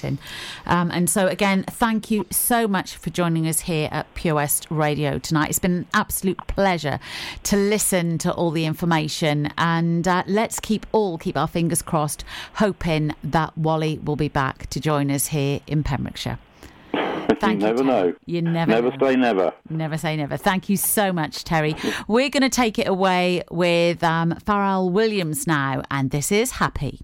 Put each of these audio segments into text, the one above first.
Um, and so, again, thank you so much for joining us here at Pure West Radio tonight. It's been an absolute pleasure to listen to all the information, and uh, let's keep all keep our fingers crossed, hoping that Wally will be back to join us here in Pembrokeshire. Thank you, never Terry. know. You never never know. say never. Never say never. Thank you so much, Terry. We're going to take it away with um, Williams now, and this is Happy.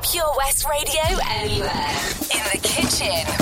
to Pure West Radio anywhere. In the kitchen,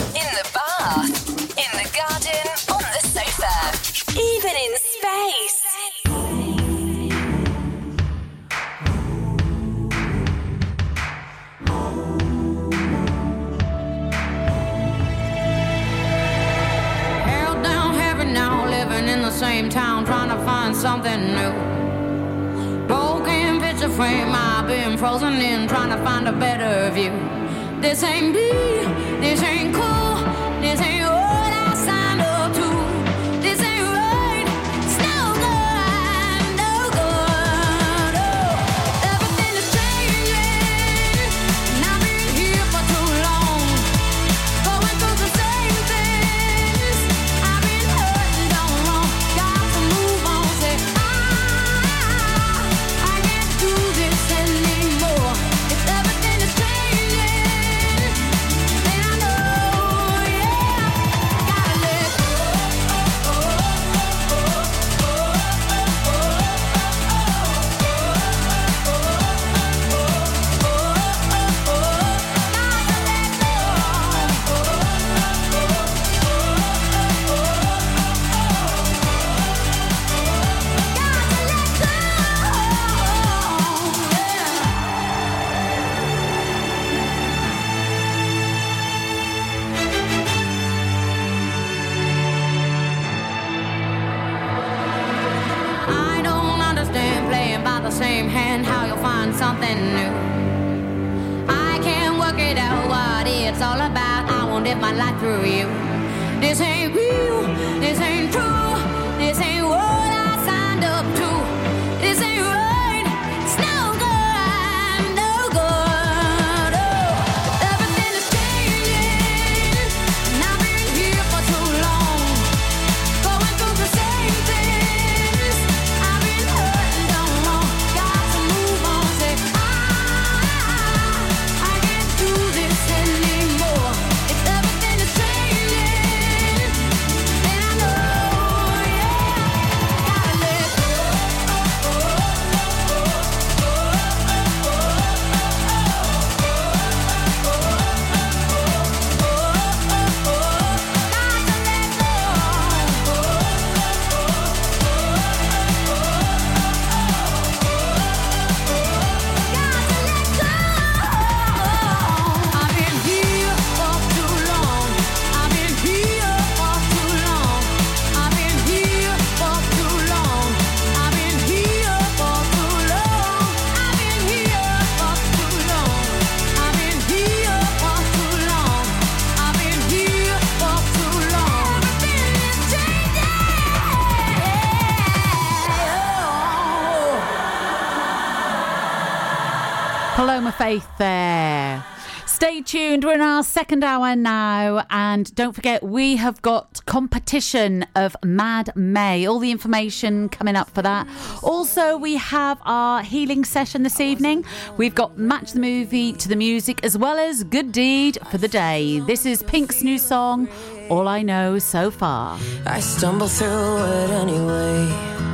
Paloma Faith there. Stay tuned. We're in our second hour now. And don't forget, we have got competition of Mad May. All the information coming up for that. Also, we have our healing session this evening. We've got Match the Movie to the Music as well as Good Deed for the Day. This is Pink's new song, All I Know So Far. I stumble through it anyway.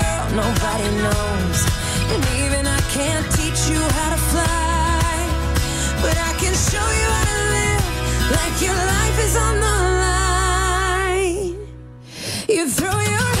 nobody knows. And even I can't teach you how to fly, but I can show you how to live like your life is on the line. You throw your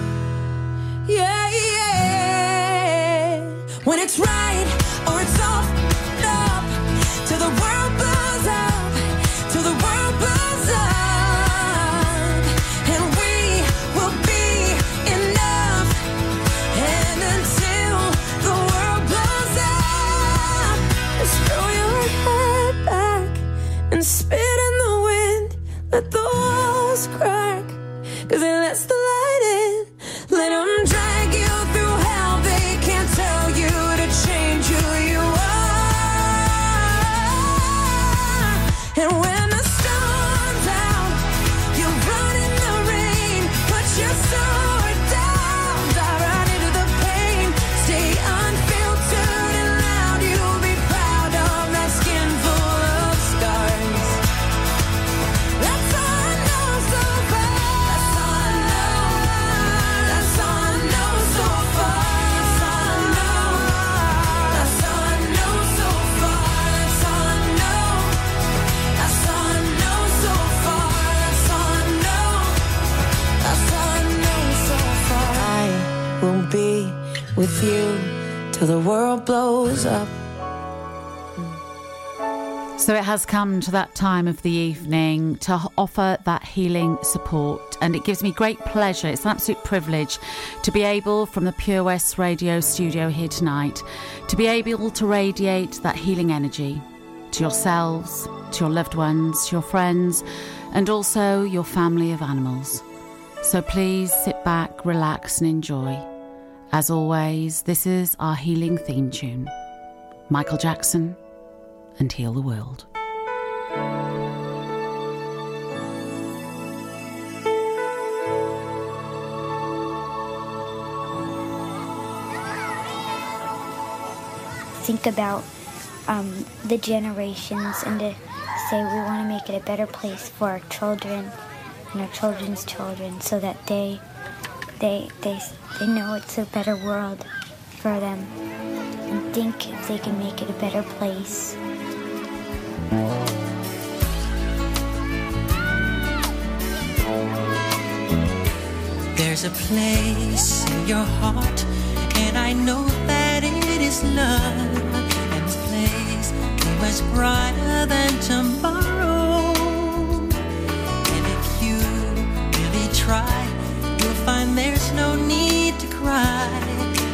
Cry. So it has come to that time of the evening to offer that healing support, and it gives me great pleasure. It's an absolute privilege to be able, from the Pure West Radio studio here tonight, to be able to radiate that healing energy to yourselves, to your loved ones, your friends, and also your family of animals. So please sit back, relax, and enjoy. As always, this is our healing theme tune Michael Jackson and Heal the World. think about um, the generations and to say we want to make it a better place for our children and our children's children so that they they they they know it's a better world for them and think if they can make it a better place. There's a place in your heart, and I know that it is love. And this place is much brighter than tomorrow. And if you really try, you'll find there's no need to cry.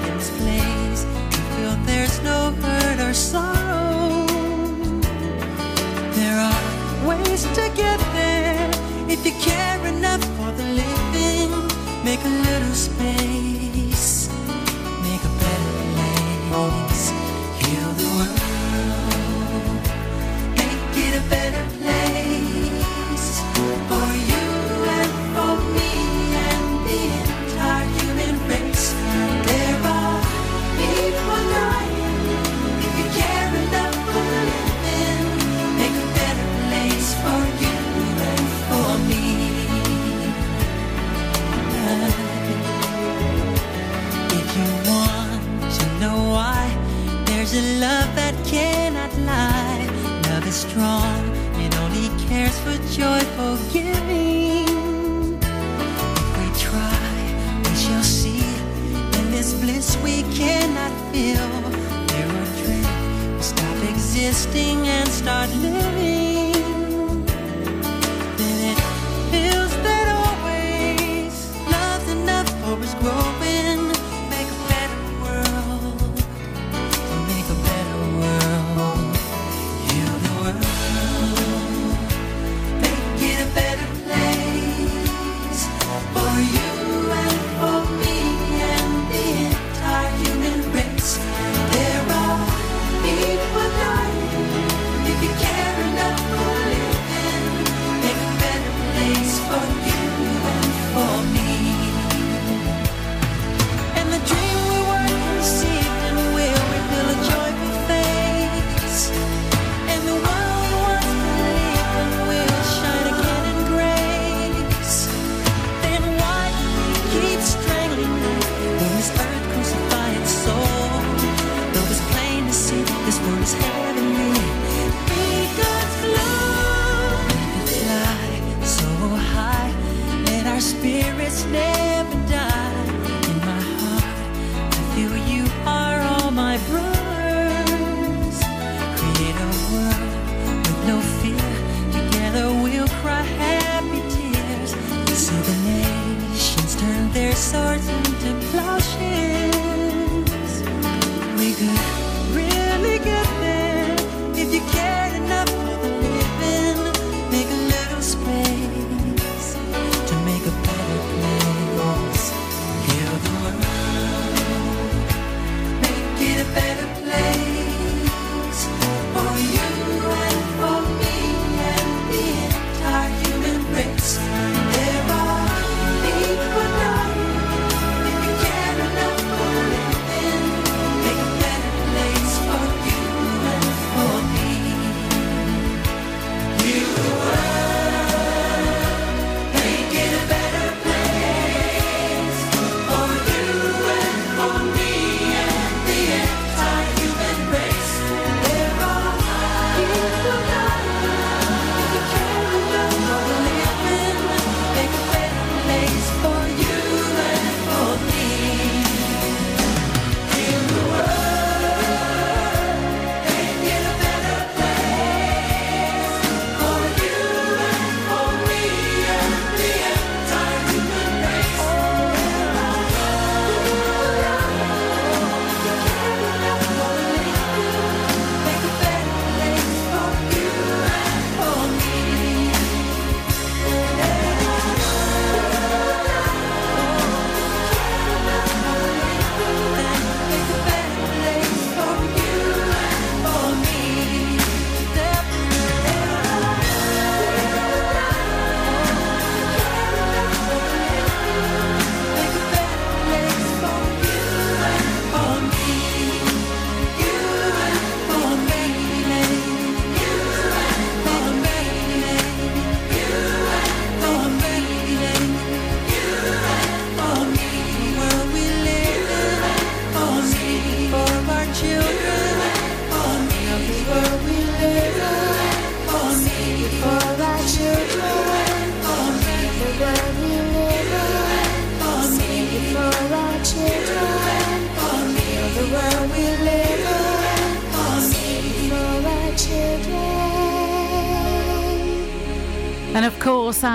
In this place, you feel there's no hurt or sorrow. Little existing and start living.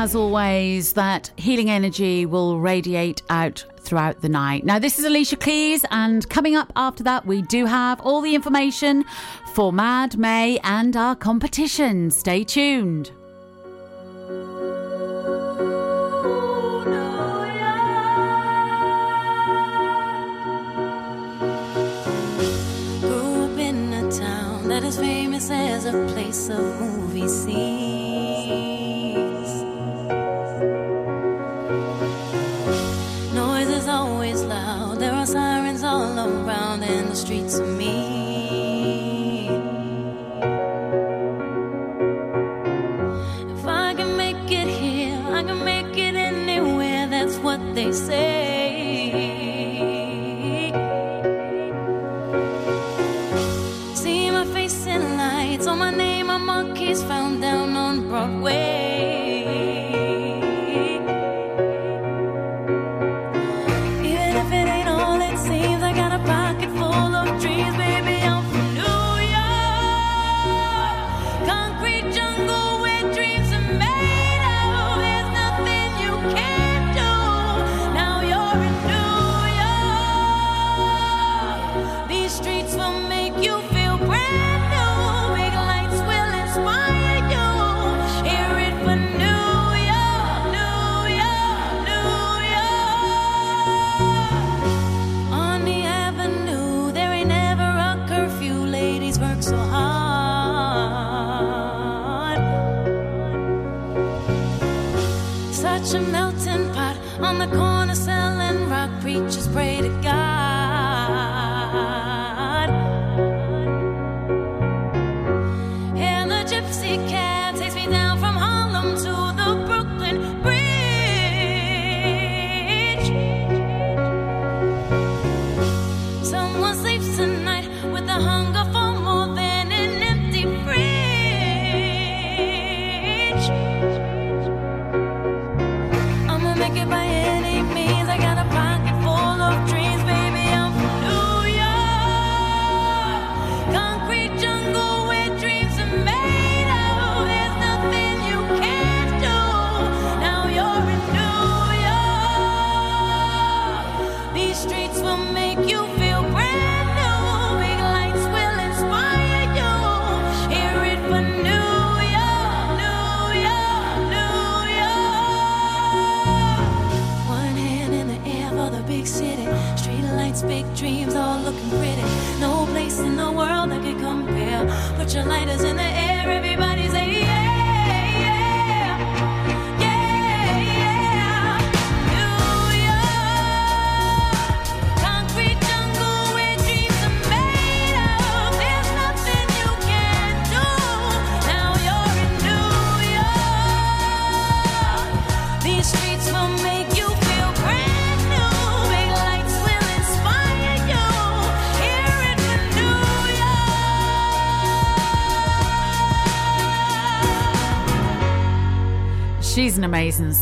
As always, that healing energy will radiate out throughout the night. Now, this is Alicia Keys, and coming up after that, we do have all the information for Mad May and our competition. Stay tuned. Grew up in a town that is famous as a place of movie scenes. Fridge.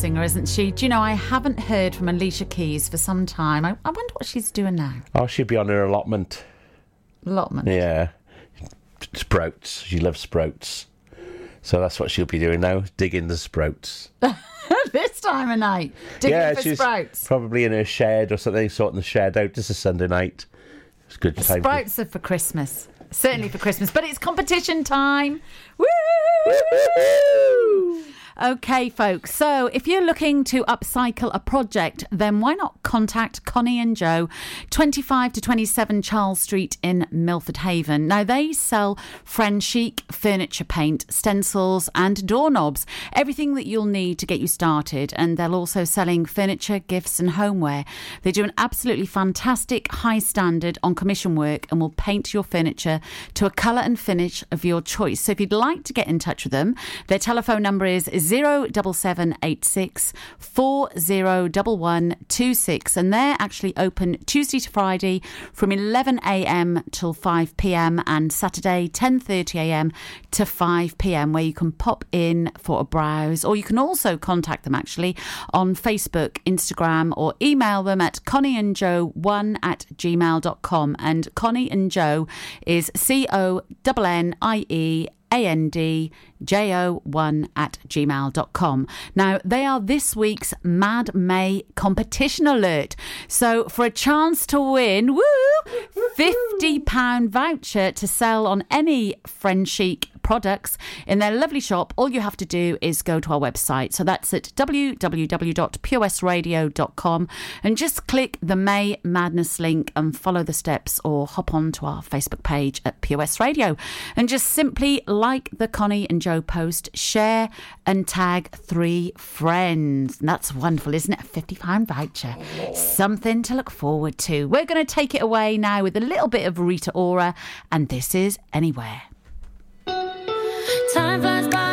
Singer, isn't she? Do you know, I haven't heard from Alicia Keys for some time. I, I wonder what she's doing now. Oh, she'd be on her allotment. Allotment. Yeah. Sprouts. She loves sprouts. So that's what she'll be doing now, digging the sprouts. this time of night. Digging yeah, for she's sprouts. probably in her shed or something, sorting the shed out. Just a Sunday night. It's good time. Sprouts are for Christmas. Certainly for Christmas. But it's competition time. Woo! Okay, folks. So if you're looking to upcycle a project, then why not contact Connie and Joe, 25 to 27 Charles Street in Milford Haven. Now, they sell French chic furniture paint, stencils, and doorknobs. Everything that you'll need to get you started. And they're also selling furniture, gifts, and homeware. They do an absolutely fantastic high standard on commission work and will paint your furniture to a colour and finish of your choice. So if you'd like to get in touch with them, their telephone number is 07786 401126. And they're actually open Tuesday to Friday from 11am till 5pm and Saturday 10.30am to 5pm where you can pop in for a browse or you can also contact them actually on Facebook, Instagram or email them at connieandjoe1 at gmail.com and Connie and Joe is C-O-N-N-I-E A-N-D-J-O-1 at gmail.com. Now, they are this week's Mad May competition alert. So, for a chance to win, woo, £50 voucher to sell on any French Chic products in their lovely shop, all you have to do is go to our website. So that's at www.purewestradio.com and just click the May Madness link and follow the steps or hop on to our Facebook page at West Radio and just simply like the Connie and Joe post, share and tag three friends. That's wonderful, isn't it? A £50 voucher. Something to look forward to. We're going to take it away now with a little bit of Rita Ora and this is Anywhere. Time flies by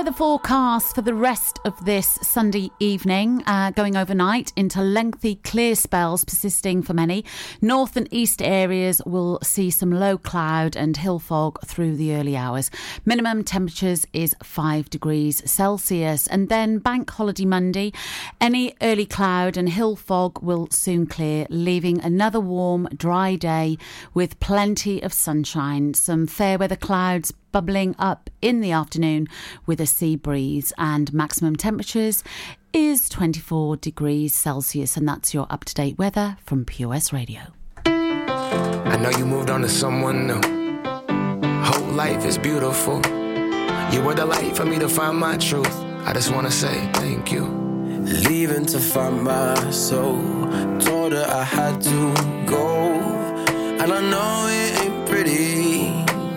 weather forecast for the rest of this Sunday evening, uh, going overnight into lengthy clear spells persisting for many. North and east areas will see some low cloud and hill fog through the early hours. Minimum temperatures is 5 degrees Celsius. And then, Bank Holiday Monday, any early cloud and hill fog will soon clear, leaving another warm, dry day with plenty of sunshine. Some fair weather clouds bubbling up in the afternoon with a sea breeze and maximum temperatures is 24 degrees Celsius and that's your up to date weather from POS Radio. I know you moved on to someone new. Whole life is beautiful. You were the light for me to find my truth. I just wanna say thank you. Leaving to find my soul. Told her I had to go. And I know it ain't pretty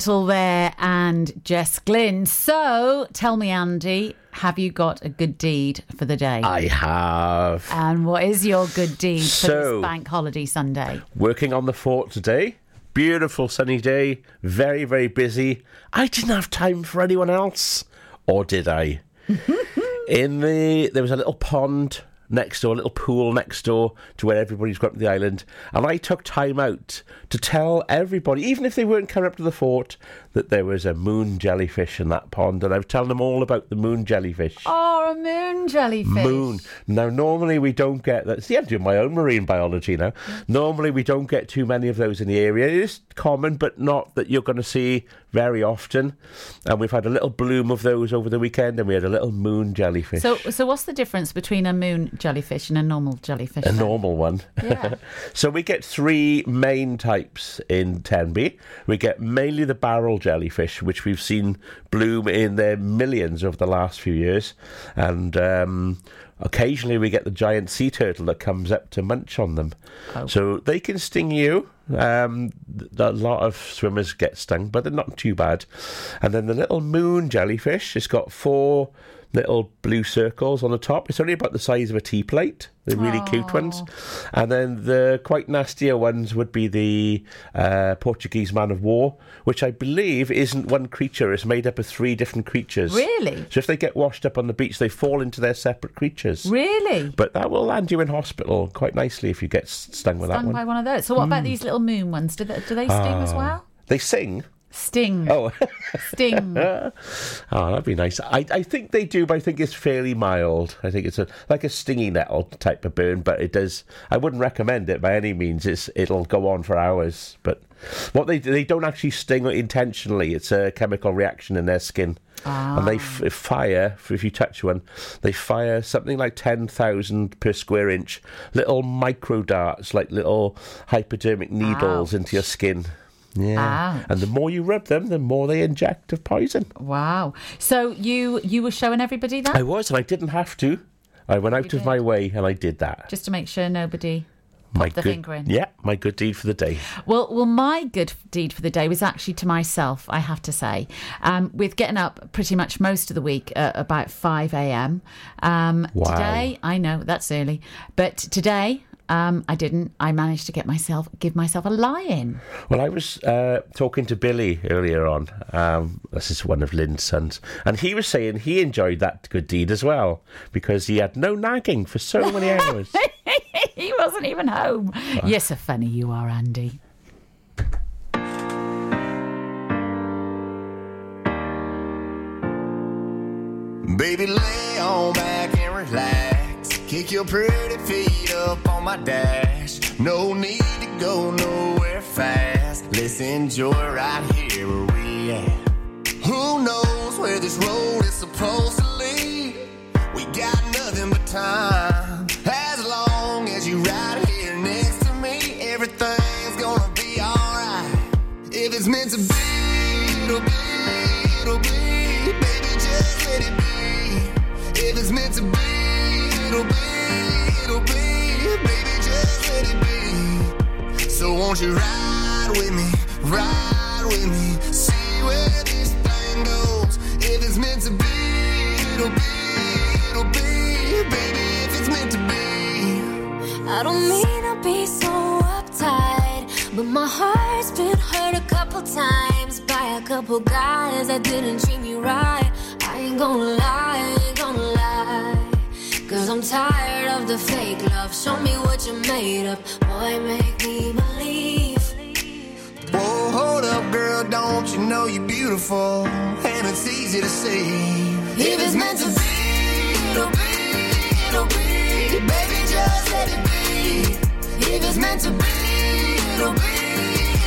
Rudimental there and Jess Glynne. So tell me, Andy, have you got a good deed for the day? I have. and what is your good deed for this bank holiday Sunday? Working on the fort today. Beautiful sunny day. Very, very busy. I didn't have time for anyone else. Or did I? In the there was a little pond next door, a little pool next door to where everybody's going up to the island, and I took time out to tell everybody, even if they weren't coming up to the fort, that there was a moon jellyfish in that pond, and I was telling them all about the moon jellyfish. Oh, a moon jellyfish. Moon. Now, normally we don't get that. See, I'm doing my own marine biology now. Normally we don't get too many of those in the area. It is common, but not that you're going to see very often. And we've had a little bloom of those over the weekend, and we had a little moon jellyfish. So, so what's the difference between a moon jellyfish and a normal jellyfish? a then? normal one. Yeah. so we get three main types in Tenby. We get mainly the barrel jellyfish, which we've seen bloom in their millions over the last few years, and um, occasionally we get the giant sea turtle that comes up to munch on them. Oh. So they can sting you. Um, a lot of swimmers get stung, but they're not too bad. And then the little moon jellyfish, it's got four little blue circles on the top. It's only about the size of a tea plate. They're really cute ones. And then the quite nastier ones would be the uh, Portuguese man of war, which I believe isn't one creature. It's made up of three different creatures. Really? So if they get washed up on the beach, they fall into their separate creatures. Really? But that will land you in hospital quite nicely if you get s- stung with that one. Stung by one of those. So, what about these little moon ones? Do they, do they sting as Ah. well? They sing. Sting. Oh. Sting. oh, that'd be nice. I, I think they do, but I think it's fairly mild. I think it's a like a stingy nettle type of burn, but it does. I wouldn't recommend it by any means. It's it'll go on for hours, but what they do- they don't actually sting intentionally. It's a chemical reaction in their skin, and they ah. f- fire. If you touch one, they fire something like ten thousand per square inch little micro darts, like little hypodermic needles into your skin. Yeah, Ouch. and the more you rub them, the more they inject of poison. Wow. So you you were showing everybody that I was, and I didn't have to. I went out of my way and I did that. just to make sure nobody. my the good, finger in. Yeah, my good deed for the day. Well, well, my good deed for the day was actually to myself. I have to say, um, with getting up pretty much most of the week at about five a.m. Um, Wow. Today, I know that's early, but today. Um, I didn't. I managed to get myself, give myself a lie-in. Well, I was uh, talking to Billy earlier on. Um, this is one of Lynn's sons, and he was saying he enjoyed that good deed as well because he had no nagging for so many hours. he wasn't even home. You're so funny, you are, Andy. Baby, lay on back and relax. Kick your pretty feet up on my dash. No need to go nowhere fast. Let's enjoy right here where we at. Who knows where this road is supposed to lead? We got nothing but time. As long as you right here next to me, everything's gonna be alright. If it's meant to be, it'll be, it'll be. Baby, just let it be. So won't you ride with me, ride with me, see where this thing goes. If it's meant to be, it'll be, it'll be. Baby, if it's meant to be. I don't mean to be so uptight, but my heart's been hurt a couple times by a couple guys that didn't treat me right. I ain't gonna lie, Cause I'm tired of the fake love. Show me what you're made of. Boy, make me believe. Whoa, hold up, girl, don't you know you're beautiful? And it's easy to see. If it's meant to be, it'll be, it'll be. Baby, just let it be. If it's meant to be, it'll be,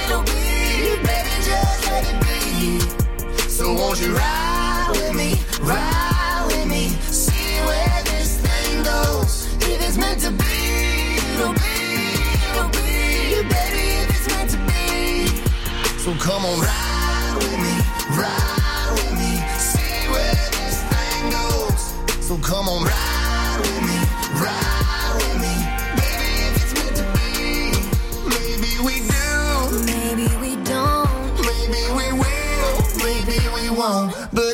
it'll be. Baby, just let it be. So won't you ride with me, ride with me, see where this If it's meant to be, it'll be, it'll be. Baby, if it's meant to be. So come on, ride with me, ride with me, see where this thing goes. So come on, ride with me, ride with me, baby, if it's meant to be. Maybe we do, maybe we don't, maybe we will, maybe we won't. But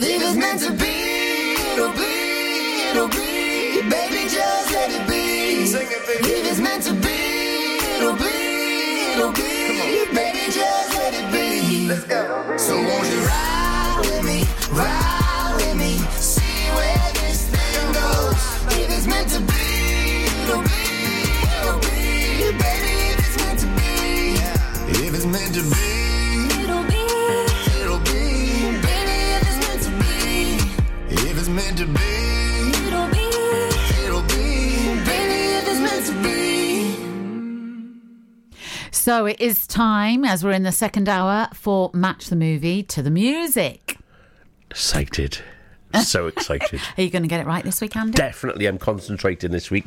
Let's go. So won't you ride So it is time, as we're in the second hour, for Match the Movie to the Music. Excited. So excited. Are you going to get it right this week, Andy? Definitely, I'm concentrating this week.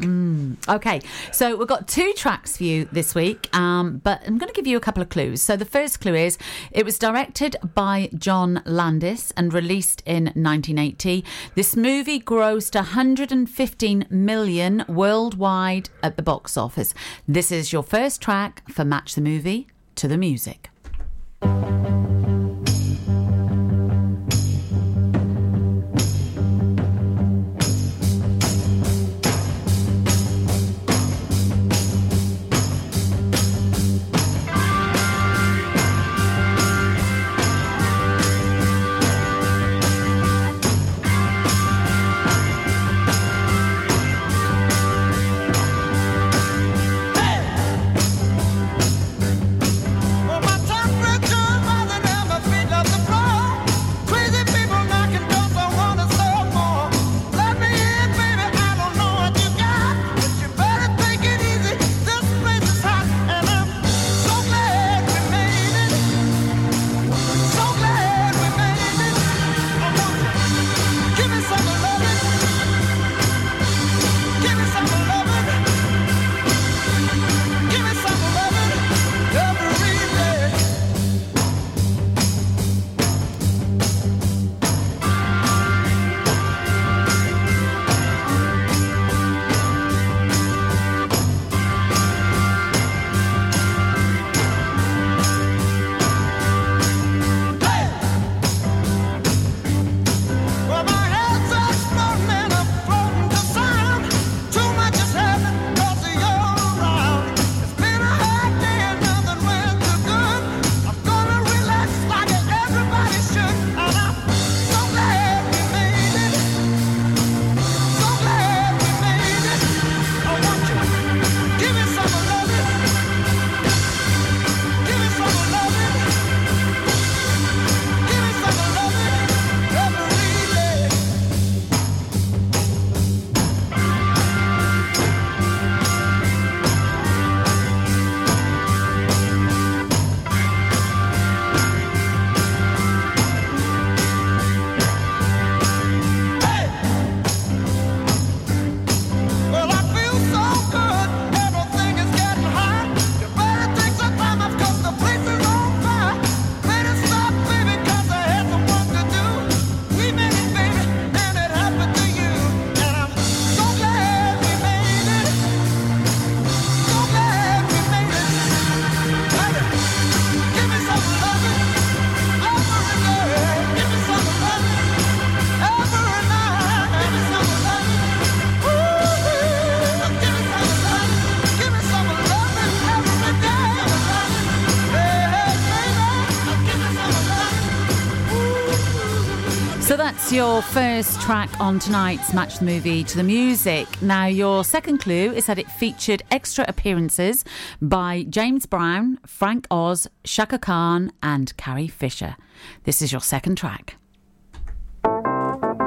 Okay, so we've got two tracks for you this week, um, but I'm going to give you a couple of clues. So the first clue is it was directed by John Landis and released in 1980. This movie grossed 115 million worldwide at the box office. This is your first track for Match the Movie to the Music. Your first track on tonight's Match the Movie to the Music. Now, your second clue is that it featured extra appearances by James Brown, Frank Oz, Chaka Khan, and Carrie Fisher. This is your second track. Well,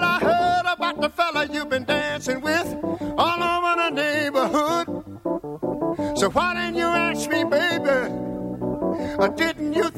I heard about the fella you've been dancing with all over the neighborhood. So why didn't you ask me, baby? Didn't you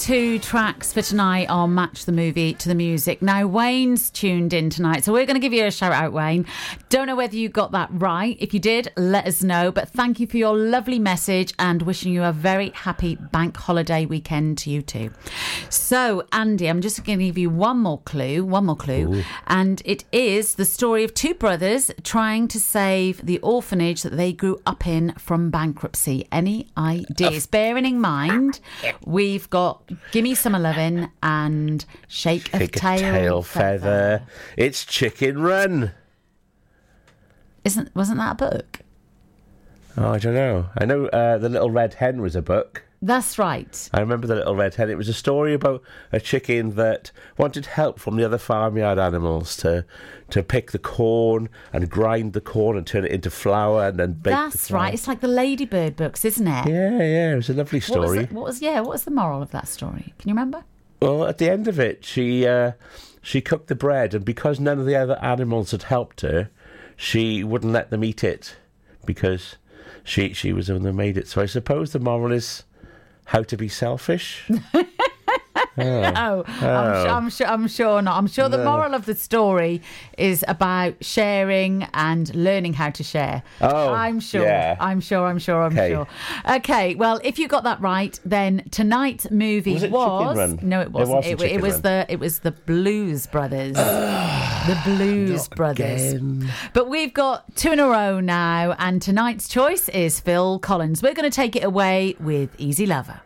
two tracks for tonight are Match the Movie to the Music. Now, Wayne's tuned in tonight, so we're going to give you a shout out, Wayne. Don't know whether you got that right. If you did, let us know. But thank you for your lovely message and wishing you a very happy bank holiday weekend to you too. So, Andy, I'm just going to give you one more clue, one more clue, and it is the story of two brothers trying to save the orphanage that they grew up in from bankruptcy. Any ideas? Bearing in mind, we've got Gimme Some Lovin' and Shake, a a Tail, tail feather. feather. It's Chicken Run. Isn't wasn't that a book? Oh, I don't know. I know uh, the Little Red Hen was a book. That's right. I remember the Little Red Hen. It was a story about a chicken that wanted help from the other farmyard animals to to pick the corn and grind the corn and turn it into flour and then bake. That's right. It's like the Ladybird books, isn't it? Yeah, yeah. It was a lovely What was, story. the, what was yeah? What was the moral of that story? Can you remember? Well, at the end of it, she uh, she cooked the bread, and because none of the other animals had helped her, she wouldn't let them eat it because she she was the one that made it. So I suppose the moral is how to be selfish. Oh. No, oh, I'm, Oh. su- I'm sure. I'm sure not. I'm sure the No. moral of the story is about sharing and learning how to share. Oh, I'm sure. yeah. I'm sure. I'm sure. I'm Okay. sure. Okay. Well, if you got that right, then tonight's movie Was it was, no, it It wasn't. wasn't It, Chicken was Run. the it was the Blues Brothers. the Blues Brothers. But we've got two in a row now, and tonight's choice is Phil Collins. We're going to take it away with Easy Lover.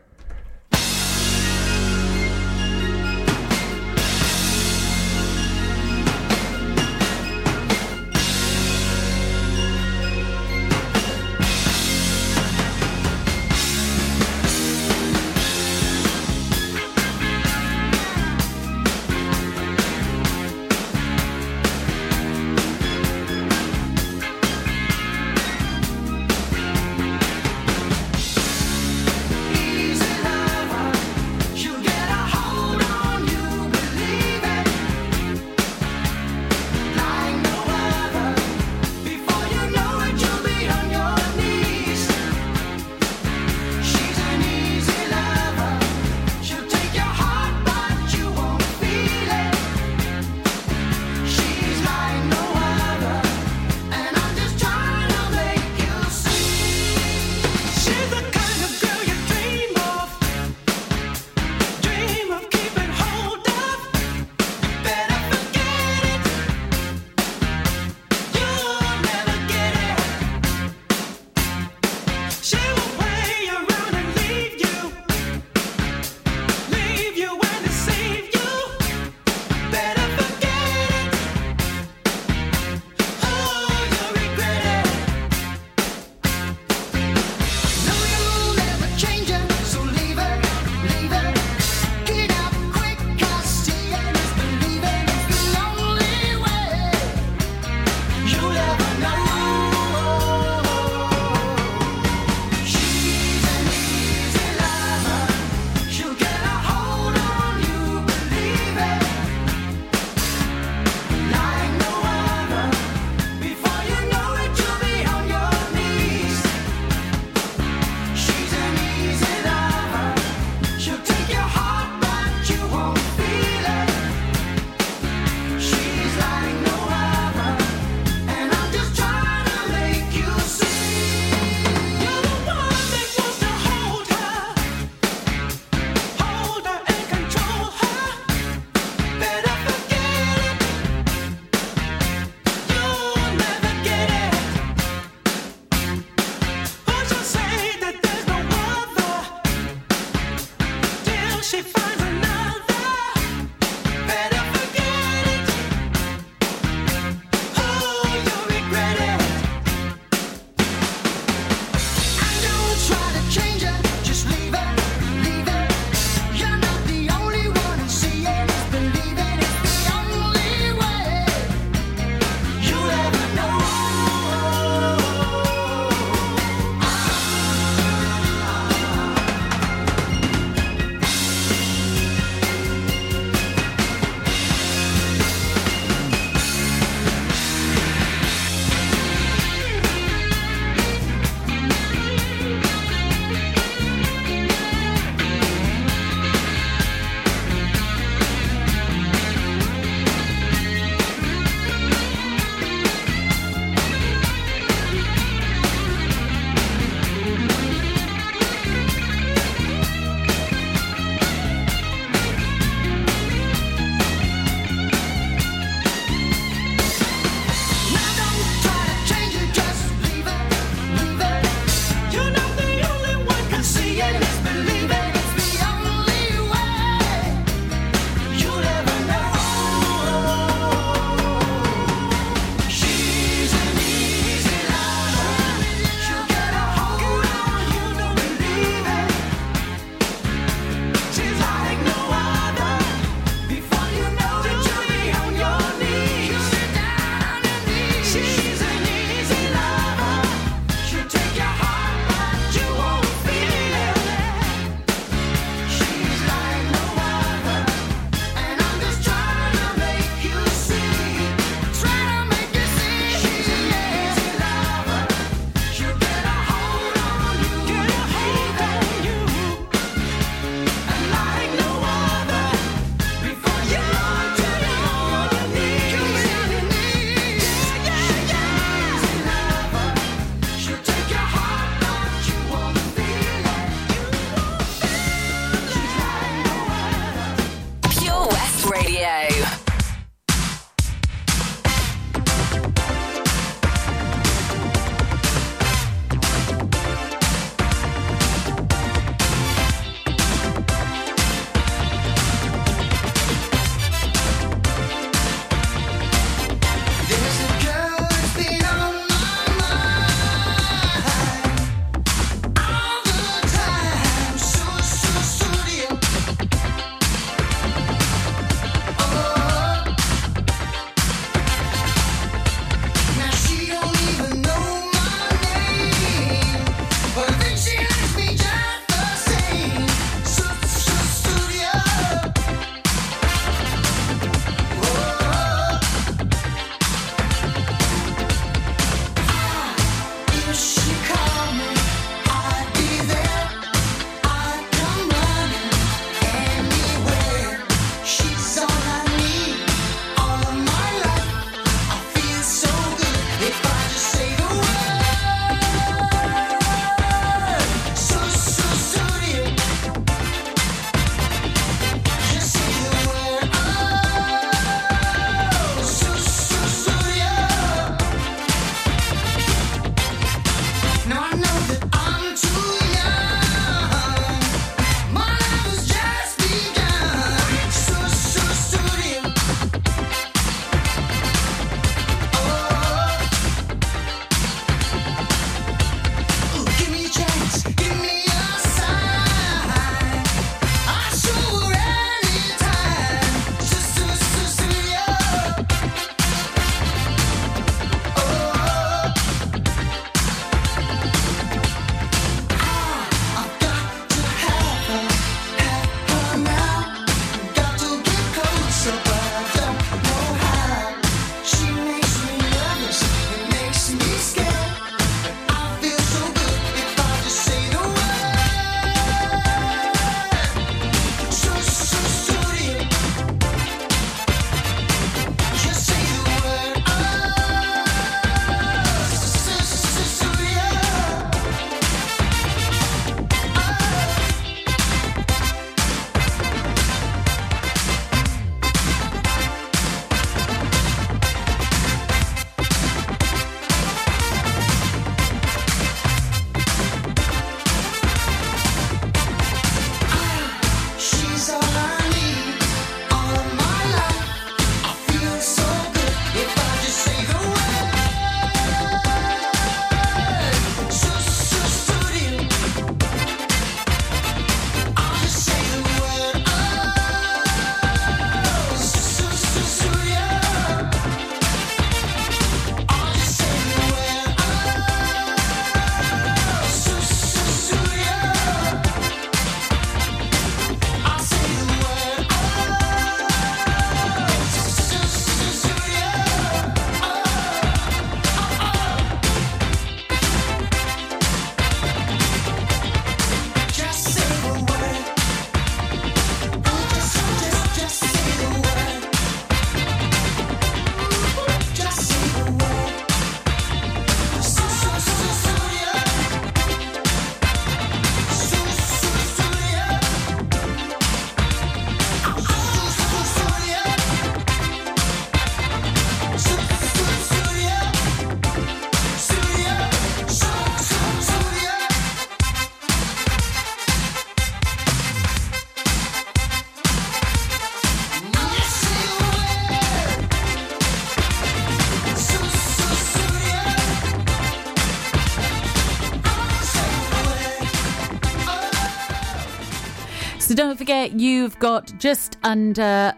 Forget, you've got just under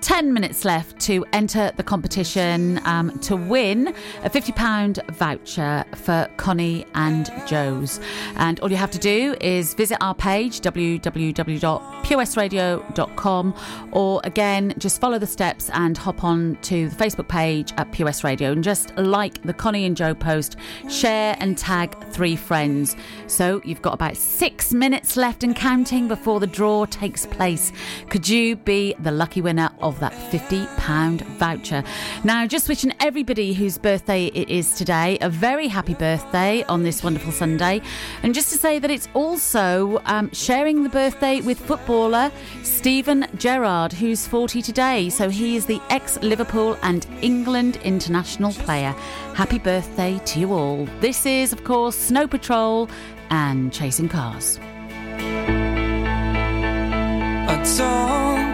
10 minutes left to enter the competition um, to win a £50 voucher for Connie and Joe's. And all you have to do is visit our page, www.purewestradio.com, or again, just follow the steps and hop on to the Facebook page at West Radio and just like the Connie and Joe post, share and tag three friends. So you've got about six minutes left and counting before the draw takes place. Could you be the lucky winner of that £50 voucher? Now, just wishing everybody whose birthday it is today a very happy birthday on this wonderful Sunday. And just to say that it's also um, sharing the birthday with footballer Steven Gerrard, who's 40 today. So he is the ex Liverpool and England international player. Happy birthday to you all. This is, of course, Snow Patrol and Chasing Cars.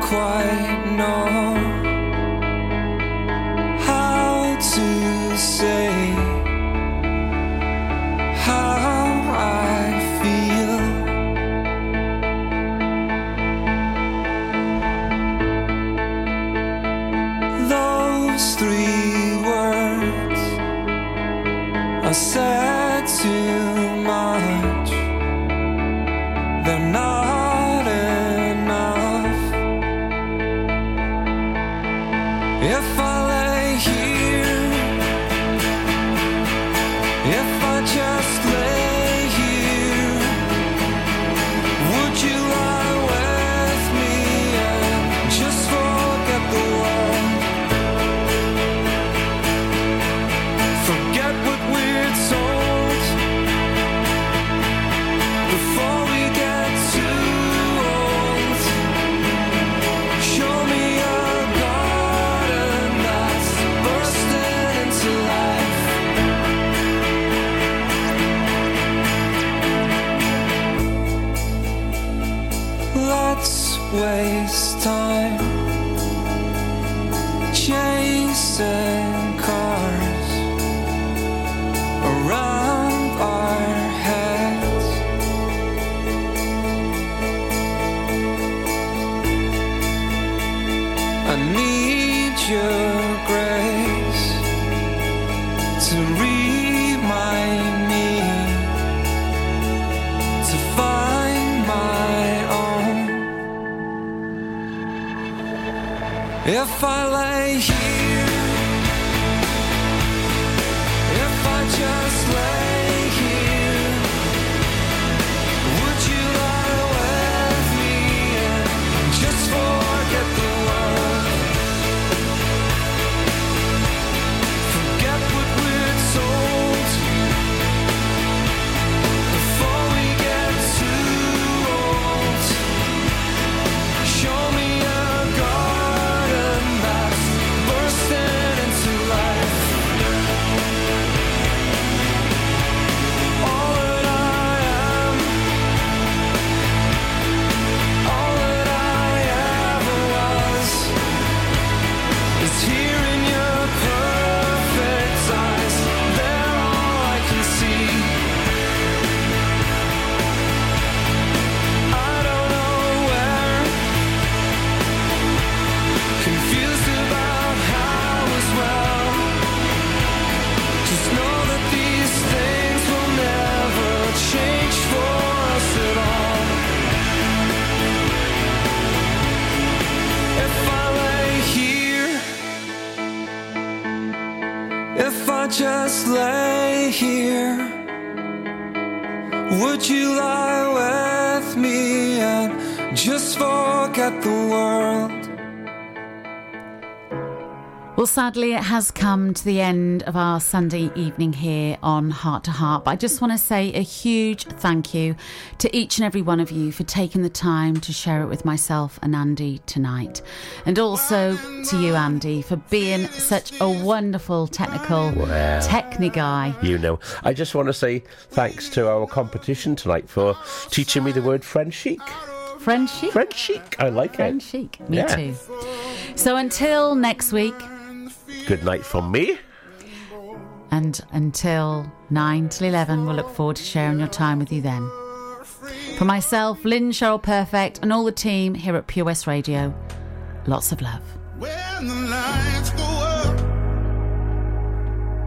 Quite know how to say how I feel. Those three words are said too much. They're not you lie with me and just forget the world? Well, sadly, it has come to the end of our Sunday evening here on Heart to Heart. But I just want to say a huge thank you to each and every one of you for taking the time to share it with myself and Andy tonight. And also to you, Andy, for being such a wonderful technical Wow. techni guy. You know, I just want to say thanks to our competition tonight for teaching me the word French chic. French chic? French chic. I like French it. chic. Me Yeah. too. So until next week, Good night from me. and until 9 till 11, we'll look forward to sharing your time with you then. From From myself, Lynn Cheryl Perfect, and all the team here at Pure West Radio, lots of love. When the lights go up,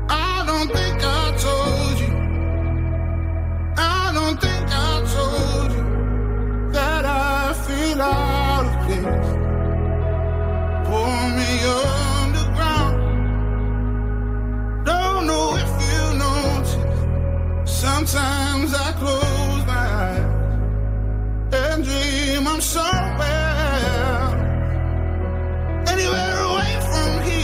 I don't think I told you. I don't think I told you that I feel out of place. Pour me underground. Sometimes I close my eyes and dream I'm somewhere, anywhere away from here.